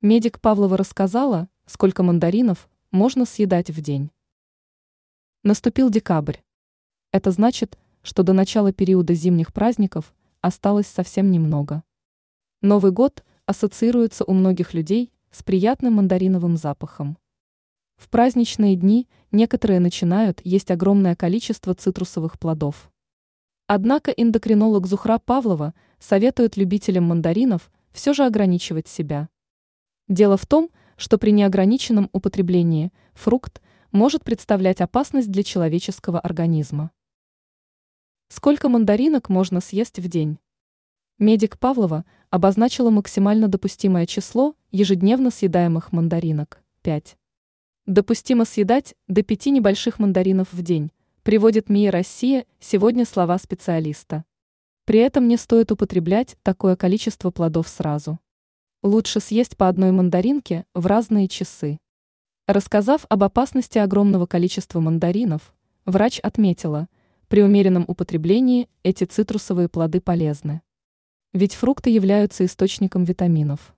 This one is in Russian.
Медик Павлова рассказала, сколько мандаринов можно съедать в день. Наступил декабрь. Это значит, что до начала периода зимних праздников осталось совсем немного. Новый год ассоциируется у многих людей с приятным мандариновым запахом. В праздничные дни некоторые начинают есть огромное количество цитрусовых плодов. Однако эндокринолог Зухра Павлова советует любителям мандаринов все же ограничивать себя. Дело в том, что при неограниченном употреблении фрукт может представлять опасность для человеческого организма. Сколько мандаринок можно съесть в день? Медик Павлова обозначила максимально допустимое число ежедневно съедаемых мандаринок – 5. Допустимо съедать до 5 небольших мандаринов в день, приводит МИА Россия сегодня слова специалиста. При этом не стоит употреблять такое количество плодов сразу. Лучше съесть по одной мандаринке в разные часы. Рассказав об опасности огромного количества мандаринов, врач отметила, при умеренном употреблении эти цитрусовые плоды полезны. Ведь фрукты являются источником витаминов.